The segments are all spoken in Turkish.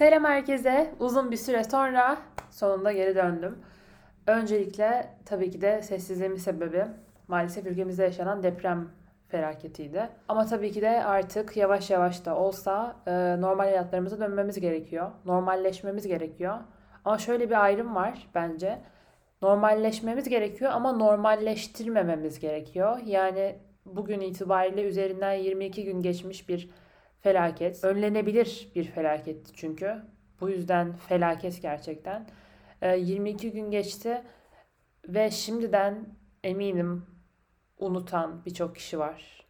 Selam herkese. Uzun bir süre sonra sonunda geri döndüm. Öncelikle tabii ki de sessizliğimin sebebi maalesef ülkemizde yaşanan deprem felaketiydi. Ama tabii ki de artık yavaş yavaş da olsa e, normal hayatlarımıza dönmemiz gerekiyor. Normalleşmemiz gerekiyor. Ama şöyle bir ayrım var bence. Normalleşmemiz gerekiyor ama normalleştirmememiz gerekiyor. Yani bugün itibariyle üzerinden 22 gün geçmiş bir felaket. Önlenebilir bir felaketti çünkü. Bu yüzden felaket gerçekten. 22 ee, gün geçti ve şimdiden eminim unutan birçok kişi var.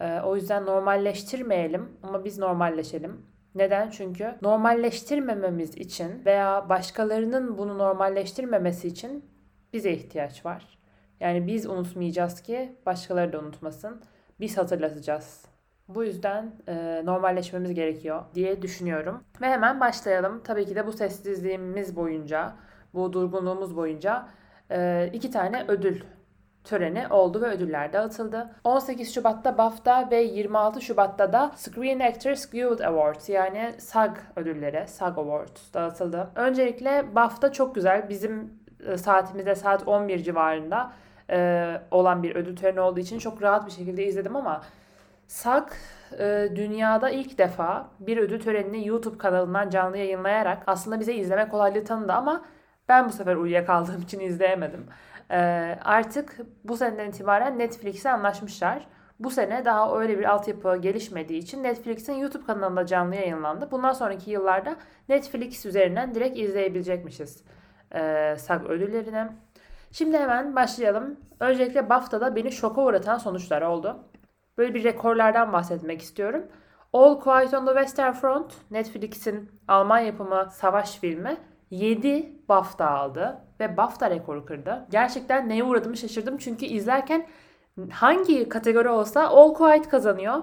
Ee, o yüzden normalleştirmeyelim ama biz normalleşelim. Neden? Çünkü normalleştirmememiz için veya başkalarının bunu normalleştirmemesi için bize ihtiyaç var. Yani biz unutmayacağız ki başkaları da unutmasın. Biz hatırlatacağız. Bu yüzden e, normalleşmemiz gerekiyor diye düşünüyorum. Ve hemen başlayalım. Tabii ki de bu sessizliğimiz boyunca, bu durgunluğumuz boyunca e, iki tane ödül töreni oldu ve ödüller dağıtıldı. 18 Şubat'ta BAFTA ve 26 Şubat'ta da Screen Actors Guild Awards yani SAG ödülleri, SAG Awards dağıtıldı. Öncelikle BAFTA çok güzel. Bizim e, saatimizde saat 11 civarında e, olan bir ödül töreni olduğu için çok rahat bir şekilde izledim ama SAG e, dünyada ilk defa bir ödül törenini YouTube kanalından canlı yayınlayarak aslında bize izleme kolaylığı tanıdı ama ben bu sefer uyuyakaldığım için izleyemedim. E, artık bu seneden itibaren Netflix'e anlaşmışlar. Bu sene daha öyle bir altyapı gelişmediği için Netflix'in YouTube kanalında canlı yayınlandı. Bundan sonraki yıllarda Netflix üzerinden direkt izleyebilecekmişiz e, SAG ödüllerini. Şimdi hemen başlayalım. Öncelikle BAFTA'da beni şoka uğratan sonuçlar oldu. Böyle bir rekorlardan bahsetmek istiyorum. All Quiet on the Western Front, Netflix'in Alman yapımı savaş filmi 7 BAFTA aldı ve BAFTA rekoru kırdı. Gerçekten neye uğradığımı şaşırdım çünkü izlerken hangi kategori olsa All Quiet kazanıyor.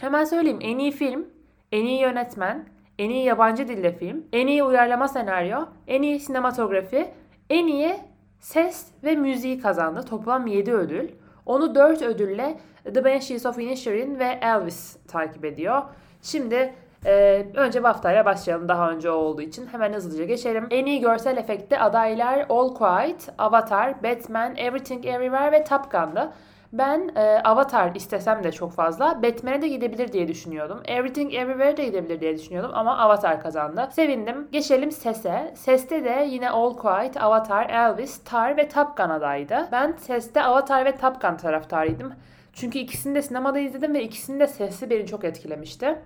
Hemen söyleyeyim en iyi film, en iyi yönetmen, en iyi yabancı dilde film, en iyi uyarlama senaryo, en iyi sinematografi, en iyi ses ve müziği kazandı. Toplam 7 ödül. Onu 4 ödülle The Banshees of Inisherin ve Elvis takip ediyor. Şimdi ee, önce BAFTA başlayalım daha önce olduğu için. Hemen hızlıca geçelim. En iyi görsel efekte adaylar All Quiet, Avatar, Batman, Everything Everywhere ve Top Gun'dı. Ben e, Avatar istesem de çok fazla Batman'e de gidebilir diye düşünüyordum. Everything Everywhere de gidebilir diye düşünüyordum ama Avatar kazandı. Sevindim. Geçelim sese. Seste de yine All Quiet, Avatar, Elvis, Tar ve Top Gun adaydı. Ben seste Avatar ve Top Gun taraftarıydım. Çünkü ikisini de sinemada izledim ve ikisini de sesi beni çok etkilemişti.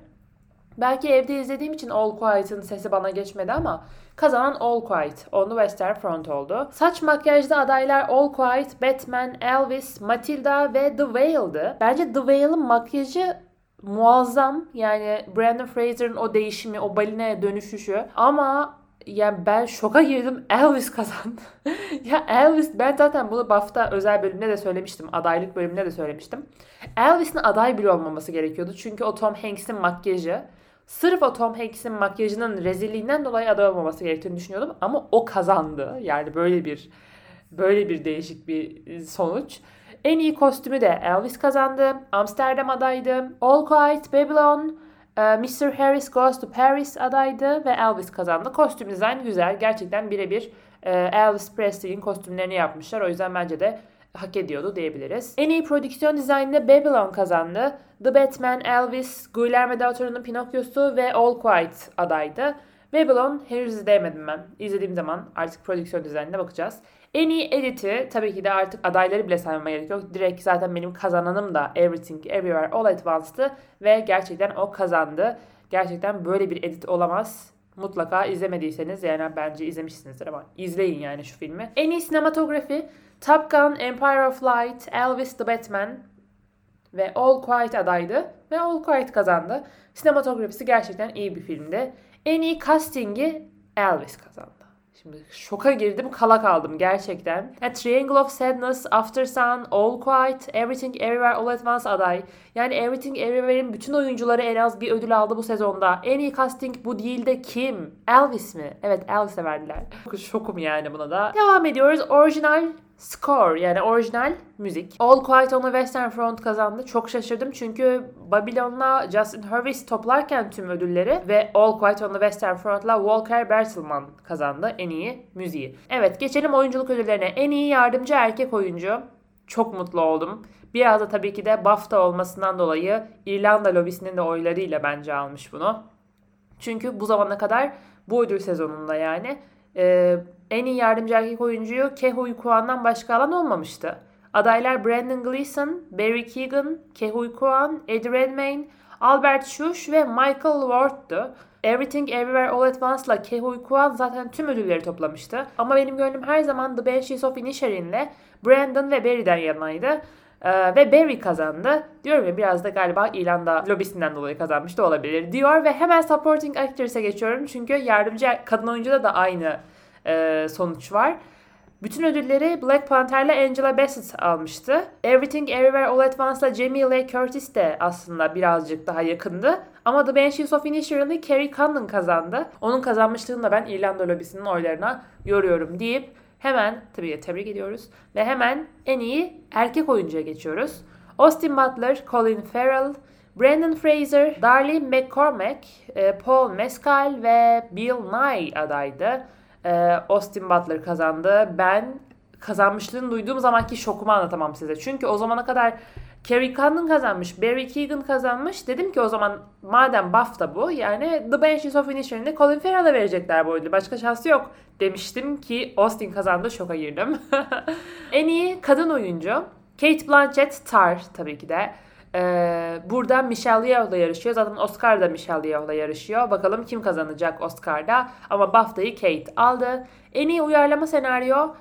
Belki evde izlediğim için All Quiet'ın sesi bana geçmedi ama kazanan All Quiet on the Western Front oldu. Saç makyajda adaylar All Quiet, Batman, Elvis, Matilda ve The Whale'dı. Bence The Whale'ın makyajı muazzam. Yani Brandon Fraser'ın o değişimi, o balineye dönüşüşü. Ama yani ben şoka girdim. Elvis kazandı. ya Elvis ben zaten bunu BAFTA özel bölümünde de söylemiştim. Adaylık bölümünde de söylemiştim. Elvis'in aday bile olmaması gerekiyordu. Çünkü o Tom Hanks'in makyajı Sırf o Tom Hanks'in makyajının rezilliğinden dolayı aday olmaması gerektiğini düşünüyordum ama o kazandı. Yani böyle bir böyle bir değişik bir sonuç. En iyi kostümü de Elvis kazandı. Amsterdam adaydı. All Quiet, Babylon, e, Mr. Harris Goes to Paris adaydı ve Elvis kazandı. Kostüm dizayn güzel. Gerçekten birebir e, Elvis Presley'in kostümlerini yapmışlar. O yüzden bence de hak ediyordu diyebiliriz. En iyi prodüksiyon dizaynında Babylon kazandı. The Batman, Elvis, Guillermo del Toro'nun Pinokyo'su ve All Quiet adaydı. Babylon henüz izleyemedim ben. İzlediğim zaman artık prodüksiyon dizaynına bakacağız. En iyi editi tabii ki de artık adayları bile saymama gerek yok. Direkt zaten benim kazananım da Everything Everywhere All at Once'tı ve gerçekten o kazandı. Gerçekten böyle bir edit olamaz. Mutlaka izlemediyseniz yani bence izlemişsinizdir ama izleyin yani şu filmi. En iyi sinematografi Top Gun, Empire of Light, Elvis the Batman ve All Quiet adaydı ve All Quiet kazandı. Sinematografisi gerçekten iyi bir filmdi. En iyi castingi Elvis kazandı. Şimdi şoka girdim, kala kaldım gerçekten. A Triangle of Sadness, After Sun, All Quiet, Everything Everywhere All at Once aday. Yani Everything Everywhere'in bütün oyuncuları en az bir ödül aldı bu sezonda. En iyi casting bu değil de kim? Elvis mi? Evet Elvis'e verdiler. Şokum yani buna da. Devam ediyoruz. Orijinal Score yani orijinal müzik. All Quiet on the Western Front kazandı. Çok şaşırdım çünkü Babylon'la Justin Hurwitz toplarken tüm ödülleri ve All Quiet on the Western Front'la Walker Bertelmann kazandı en iyi müziği. Evet geçelim oyunculuk ödüllerine. En iyi yardımcı erkek oyuncu. Çok mutlu oldum. Biraz da tabii ki de BAFTA olmasından dolayı İrlanda lobisinin de oylarıyla bence almış bunu. Çünkü bu zamana kadar bu ödül sezonunda yani e, en iyi yardımcı erkek oyuncuyu Kehui Kwan'dan başka alan olmamıştı. Adaylar Brandon Gleeson, Barry Keoghan, Kehui Kwan, Eddie Redmayne, Albert Schuss ve Michael Ward'tu. Everything Everywhere All at Once'la Kehui Kwan zaten tüm ödülleri toplamıştı. Ama benim gönlüm her zaman The Banshees of Inisherin'le Brandon ve Barry'den yanaydı. Ee, ve Barry kazandı. Diyorum ya biraz da galiba İrlanda lobisinden dolayı kazanmış da olabilir diyor. Ve hemen Supporting Actress'e geçiyorum. Çünkü yardımcı kadın oyuncuda da aynı e, sonuç var. Bütün ödülleri Black Panther'la Angela Bassett almıştı. Everything Everywhere All at Once'la Jamie Lee Curtis de aslında birazcık daha yakındı. Ama The Banshees of Inisherin'i Carrie Condon kazandı. Onun kazanmışlığını da ben İrlanda lobisinin oylarına yoruyorum deyip hemen tabii tebrik ediyoruz. Ve hemen en iyi erkek oyuncuya geçiyoruz. Austin Butler, Colin Farrell, Brandon Fraser, Darlene McCormack, e, Paul Mescal ve Bill Nye adaydı. E, Austin Butler kazandı. Ben kazanmışlığını duyduğum zamanki şokumu anlatamam size. Çünkü o zamana kadar Carrie Condon kazanmış, Barry Keoghan kazanmış. Dedim ki o zaman madem BAFTA bu yani The Banshees of Inisherin'de Colin Farrell'a verecekler bu ödülü. Başka şansı yok demiştim ki Austin kazandı şoka girdim. en iyi kadın oyuncu Kate Blanchett Tar tabii ki de. Ee, burada Michelle Yeoh'la yarışıyor. Zaten Oscar'da Michelle Yeoh'la yarışıyor. Bakalım kim kazanacak Oscar'da. Ama BAFTA'yı Kate aldı. En iyi uyarlama senaryo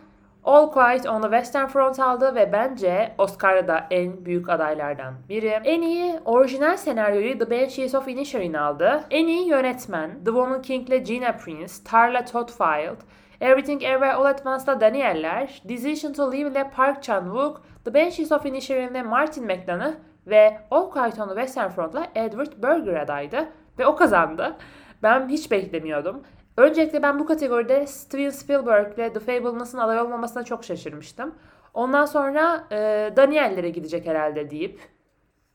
All Quiet on the Western Front aldı ve bence Oscar'da da en büyük adaylardan biri. En iyi orijinal senaryoyu The Banshees of Inisherin aldı. En iyi yönetmen The Woman King ile Gina Prince, Tarla Todfield, Everything Everywhere All at Once'la Danieller, Decision to Live ile Park Chan-wook, The Banshees of Inisherin ile Martin McDonagh ve on the Western Front'la Edward Berger adaydı ve o kazandı. Ben hiç beklemiyordum. Öncelikle ben bu kategoride Steven Spielberg ile The Fableman's'ın aday olmamasına çok şaşırmıştım. Ondan sonra e, Daniel'lere gidecek herhalde deyip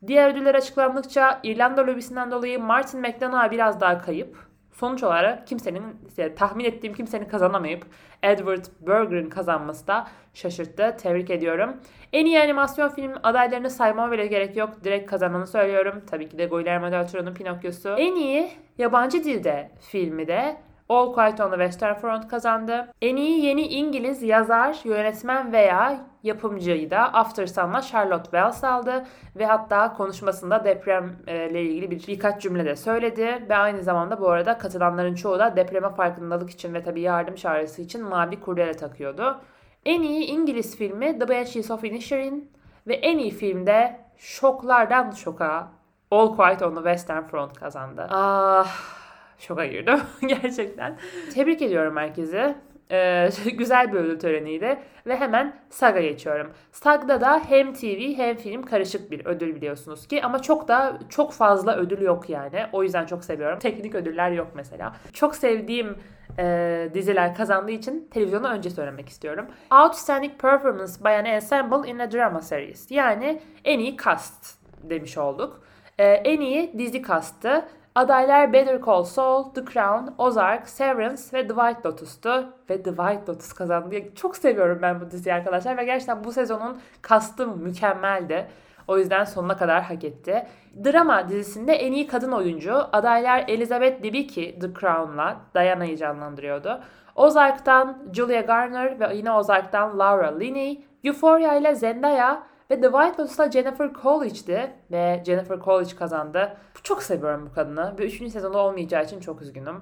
diğer ödüller açıklandıkça İrlanda lobisinden dolayı Martin McDonagh'a biraz daha kayıp. Sonuç olarak kimsenin işte, tahmin ettiğim kimsenin kazanamayıp Edward Berger'ın kazanması da şaşırttı. Tebrik ediyorum. En iyi animasyon film adaylarını saymama bile gerek yok. Direkt kazananı söylüyorum. Tabii ki de Guillermo del Toro'nun Pinokyo'su. En iyi yabancı dilde filmi de All Quiet on the Western Front kazandı. En iyi yeni İngiliz yazar, yönetmen veya yapımcıyı da After Sun'la Charlotte Wells aldı ve hatta konuşmasında deprem ile ilgili bir, birkaç cümle de söyledi ve aynı zamanda bu arada katılanların çoğu da depreme farkındalık için ve tabii yardım çağrısı için mavi kurdele takıyordu. En iyi İngiliz filmi The Banshees of Inisherin ve en iyi filmde şoklardan şoka All Quiet on the Western Front kazandı. Ah şoka girdim gerçekten. Tebrik ediyorum herkesi. Ee, güzel bir ödül töreniydi ve hemen SAG'a geçiyorum. SAG'da da hem TV hem film karışık bir ödül biliyorsunuz ki ama çok da çok fazla ödül yok yani. O yüzden çok seviyorum. Teknik ödüller yok mesela. Çok sevdiğim e, diziler kazandığı için televizyonu önce söylemek istiyorum. Outstanding Performance by an Ensemble in a Drama Series. Yani en iyi cast demiş olduk. E, en iyi dizi kastı. Adaylar Better Call Saul, The Crown, Ozark, Severance ve The White Lotus'tu. Ve The White Lotus kazandı. Çok seviyorum ben bu diziyi arkadaşlar ve gerçekten bu sezonun kastı mükemmeldi. O yüzden sonuna kadar hak etti. Drama dizisinde en iyi kadın oyuncu adaylar Elizabeth Debicki The Crown'la Diana'yı canlandırıyordu. Ozark'tan Julia Garner ve yine Ozark'tan Laura Linney, Euphoria ile Zendaya ve The White Lotus'ta Jennifer Coolidge'di ve Jennifer Coolidge kazandı. Çok seviyorum bu kadını ve 3. sezonda olmayacağı için çok üzgünüm.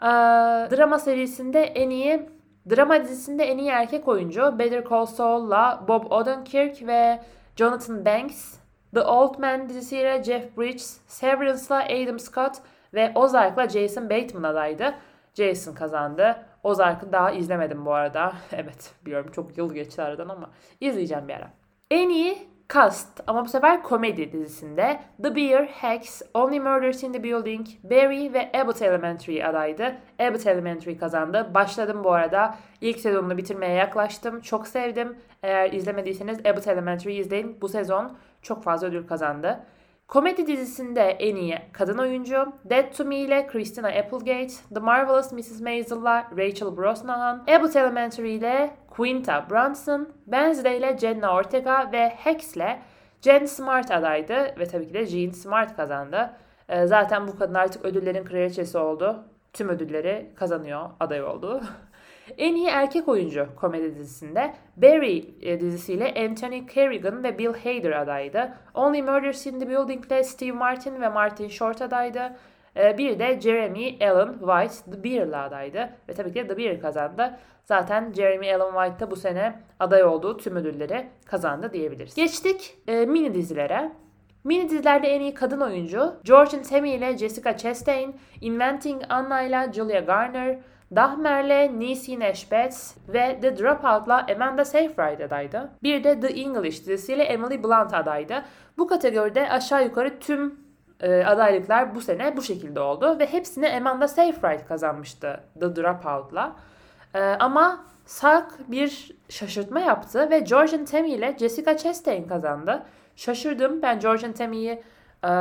Ee, drama serisinde en iyi drama dizisinde en iyi erkek oyuncu Better Call Saul'la Bob Odenkirk ve Jonathan Banks. The Old Man dizisiyle Jeff Bridges, Severance'la Adam Scott ve Ozark'la Jason Bateman adaydı. Jason kazandı. Ozark'ı daha izlemedim bu arada. evet biliyorum çok yıl geçti aradan ama izleyeceğim bir ara. En iyi Cast ama bu sefer komedi dizisinde The Bear, Hex, Only Murders in the Building, Barry ve Abbott Elementary adaydı. Abbott Elementary kazandı. Başladım bu arada. İlk sezonunu bitirmeye yaklaştım. Çok sevdim. Eğer izlemediyseniz Abbott Elementary izleyin. Bu sezon çok fazla ödül kazandı. Komedi dizisinde en iyi kadın oyuncu, Dead to Me ile Christina Applegate, The Marvelous Mrs. Maisel'la Rachel Brosnahan, Abbott Elementary ile Quinta Brunson, Wednesday ile Jenna Ortega ve Hex ile Jen Smart adaydı ve tabii ki de Jean Smart kazandı. Ee, zaten bu kadın artık ödüllerin kraliçesi oldu. Tüm ödülleri kazanıyor, aday oldu. En iyi erkek oyuncu komedi dizisinde Barry e, dizisiyle Anthony Kerrigan ve Bill Hader adaydı. Only Murders in the Building ile Steve Martin ve Martin Short adaydı. E, bir de Jeremy Allen White The Bear'la adaydı. Ve tabii ki de The Bear kazandı. Zaten Jeremy Allen White da bu sene aday olduğu tüm ödülleri kazandı diyebiliriz. Geçtik e, mini dizilere. Mini dizilerde en iyi kadın oyuncu Georgian Tammy ile Jessica Chastain, Inventing Anna ile Julia Garner, Dahmer'le Niecy Nash Betts ve The Dropout'la Amanda Seyfried adaydı. Bir de The English dizisiyle Emily Blunt adaydı. Bu kategoride aşağı yukarı tüm e, adaylıklar bu sene bu şekilde oldu ve hepsini Amanda Seyfried kazanmıştı The Dropout'la. E, ama Sak bir şaşırtma yaptı ve Georgian Tammy ile Jessica Chastain kazandı. Şaşırdım. Ben Georgian Tammy'yi e,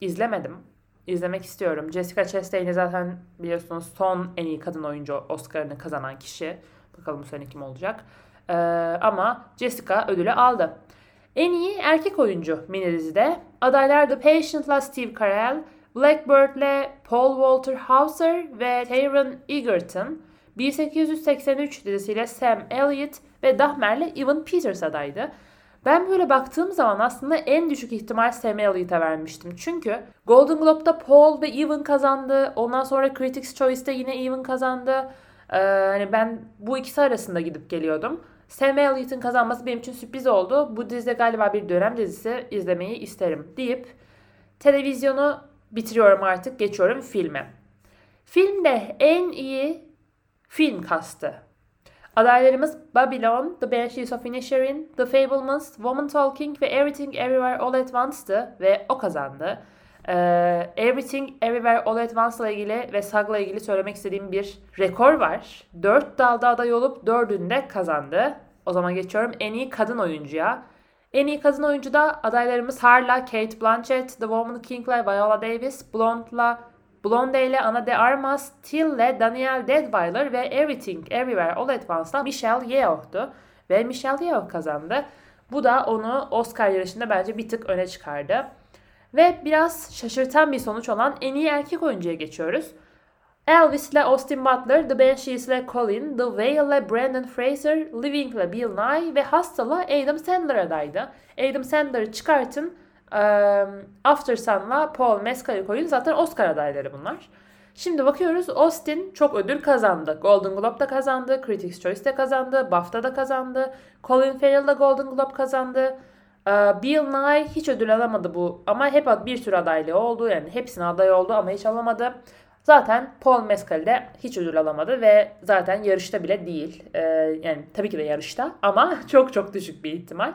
izlemedim izlemek istiyorum. Jessica Chastain'i zaten biliyorsunuz son en iyi kadın oyuncu Oscar'ını kazanan kişi. Bakalım bu sene kim olacak. Ee, ama Jessica ödülü aldı. En iyi erkek oyuncu mini dizide adaylar The Patient'la Steve Carell, Blackbird'le Paul Walter Hauser ve Taron Egerton, 1883 dizisiyle Sam Elliott ve Dahmer'le Evan Peters adaydı. Ben böyle baktığım zaman aslında en düşük ihtimal Sam Elliott'a vermiştim. Çünkü Golden Globe'da Paul ve Evan kazandı. Ondan sonra Critics' Choice'da yine Evan kazandı. Ee, hani ben bu ikisi arasında gidip geliyordum. Sam Elliott'ın kazanması benim için sürpriz oldu. Bu dizide galiba bir dönem dizisi izlemeyi isterim deyip televizyonu bitiriyorum artık. Geçiyorum filme. Filmde en iyi film kastı Adaylarımız Babylon, The Banshees of Inisherin, The Fablemans, Woman Talking ve Everything Everywhere All at Once'tı ve o kazandı. Ee, Everything Everywhere All at Once ile ilgili ve SAG'la ilgili söylemek istediğim bir rekor var. Dört dalda aday olup dördünde kazandı. O zaman geçiyorum en iyi kadın oyuncuya. En iyi kadın oyuncuda adaylarımız Harla, Kate Blanchett, The Woman King'la Viola Davis, Blonde'la Blonde ile Ana de Armas, Till'le Daniel Deadweiler ve Everything Everywhere All at Once'la Michelle Yeoh'tu. Ve Michelle Yeoh kazandı. Bu da onu Oscar yarışında bence bir tık öne çıkardı. Ve biraz şaşırtan bir sonuç olan en iyi erkek oyuncuya geçiyoruz. Elvis ile Austin Butler, The Banshees ile Colin, The Whale ile Brandon Fraser, Living ile Bill Nye ve Hustle ile Adam Sandler adaydı. Adam Sandler'ı çıkartın After Sun'la Paul Mescal'i koyun. Zaten Oscar adayları bunlar. Şimdi bakıyoruz Austin çok ödül kazandı. Golden Globe'da kazandı, Critics' Choice'da kazandı, BAFTA'da kazandı, Colin Farrell'da Golden Globe kazandı. Bill Nye hiç ödül alamadı bu ama hep bir sürü adaylığı oldu. Yani hepsine aday oldu ama hiç alamadı. Zaten Paul Mescal de hiç ödül alamadı ve zaten yarışta bile değil. yani tabii ki de yarışta ama çok çok düşük bir ihtimal.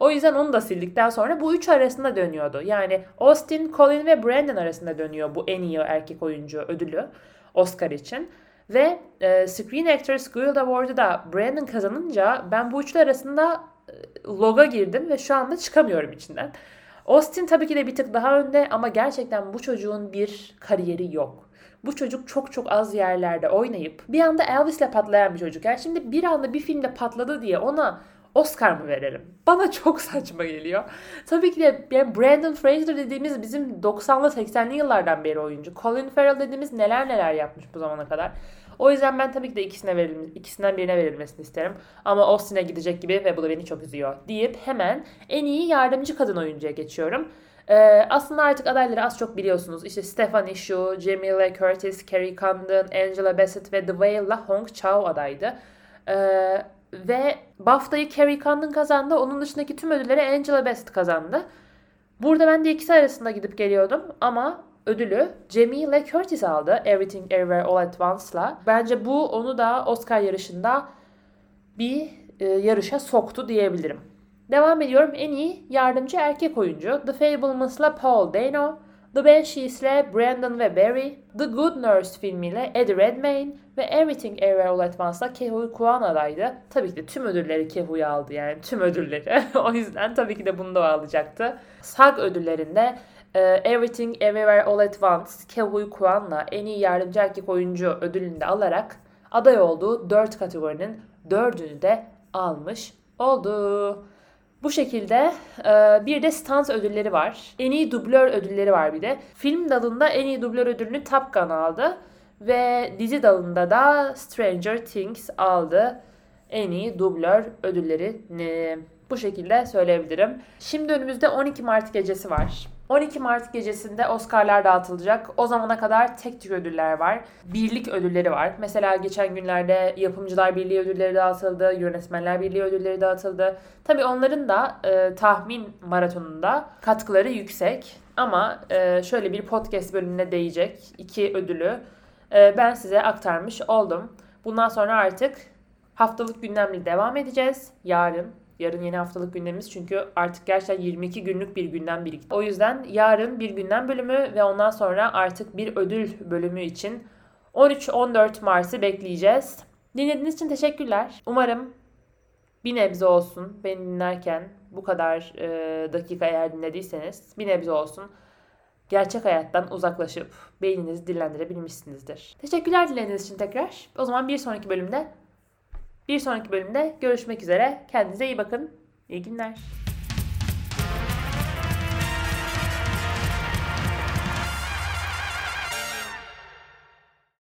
O yüzden onu da sildikten sonra bu üç arasında dönüyordu. Yani Austin, Colin ve Brandon arasında dönüyor bu en iyi erkek oyuncu ödülü Oscar için. Ve e, Screen Actors Guild Award'u da Brandon kazanınca ben bu üçlü arasında e, loga girdim ve şu anda çıkamıyorum içinden. Austin tabii ki de bir tık daha önde ama gerçekten bu çocuğun bir kariyeri yok. Bu çocuk çok çok az yerlerde oynayıp bir anda Elvis'le patlayan bir çocuk. Yani şimdi bir anda bir filmde patladı diye ona Oscar mı verelim? Bana çok saçma geliyor. Tabii ki de yani Brandon Fraser dediğimiz bizim 90'lı 80'li yıllardan beri oyuncu. Colin Farrell dediğimiz neler neler yapmış bu zamana kadar. O yüzden ben tabii ki de ikisine verilmesi, ikisinden birine verilmesini isterim. Ama Austin'e gidecek gibi ve bu da beni çok üzüyor deyip hemen en iyi yardımcı kadın oyuncuya geçiyorum. Ee, aslında artık adayları az çok biliyorsunuz. İşte Stephanie Shu, Jamie Curtis, Carrie Condon, Angela Bassett ve Whale'la Hong Chau adaydı. Ee, ve BAFTA'yı Carrie Condon kazandı. Onun dışındaki tüm ödülleri Angela Bassett kazandı. Burada ben de ikisi arasında gidip geliyordum ama ödülü Jamie Curtis aldı. Everything Everywhere All at Once'la. Bence bu onu da Oscar yarışında bir e, yarışa soktu diyebilirim. Devam ediyorum. En iyi yardımcı erkek oyuncu The Fableman's'la Paul Dano, The Banshees'le Brandon ve Barry, The Good Nurse filmiyle Eddie Redmayne ve Everything Everywhere All At Once'la Kehui Kwan adaydı. Tabii ki de tüm ödülleri Kehui aldı yani tüm ödülleri. o yüzden tabii ki de bunu da alacaktı. SAG ödüllerinde e, Everything Everywhere All At Once Kehui Kwan'la en iyi yardımcı erkek oyuncu ödülünü de alarak aday olduğu 4 kategorinin 4'ünü de almış oldu. Bu şekilde e, bir de stans ödülleri var. En iyi dublör ödülleri var bir de. Film dalında en iyi dublör ödülünü Top Gun aldı. Ve dizi dalında da Stranger Things aldı. En iyi dublör ödüllerini. Bu şekilde söyleyebilirim. Şimdi önümüzde 12 Mart gecesi var. 12 Mart gecesinde Oscar'lar dağıtılacak. O zamana kadar tek tük ödüller var. Birlik ödülleri var. Mesela geçen günlerde Yapımcılar Birliği ödülleri dağıtıldı. Yönetmenler Birliği ödülleri dağıtıldı. Tabii onların da e, tahmin maratonunda katkıları yüksek. Ama e, şöyle bir podcast bölümüne değecek iki ödülü e, ben size aktarmış oldum. Bundan sonra artık haftalık gündemle devam edeceğiz. Yarın Yarın yeni haftalık gündemimiz çünkü artık gerçekten 22 günlük bir gündem birikti. O yüzden yarın bir gündem bölümü ve ondan sonra artık bir ödül bölümü için 13-14 Mart'ı bekleyeceğiz. Dinlediğiniz için teşekkürler. Umarım bir nebze olsun beni dinlerken bu kadar e, dakika eğer dinlediyseniz bir nebze olsun gerçek hayattan uzaklaşıp beyninizi dinlendirebilmişsinizdir. Teşekkürler dinlediğiniz için tekrar. O zaman bir sonraki bölümde bir sonraki bölümde görüşmek üzere. Kendinize iyi bakın. İyi günler.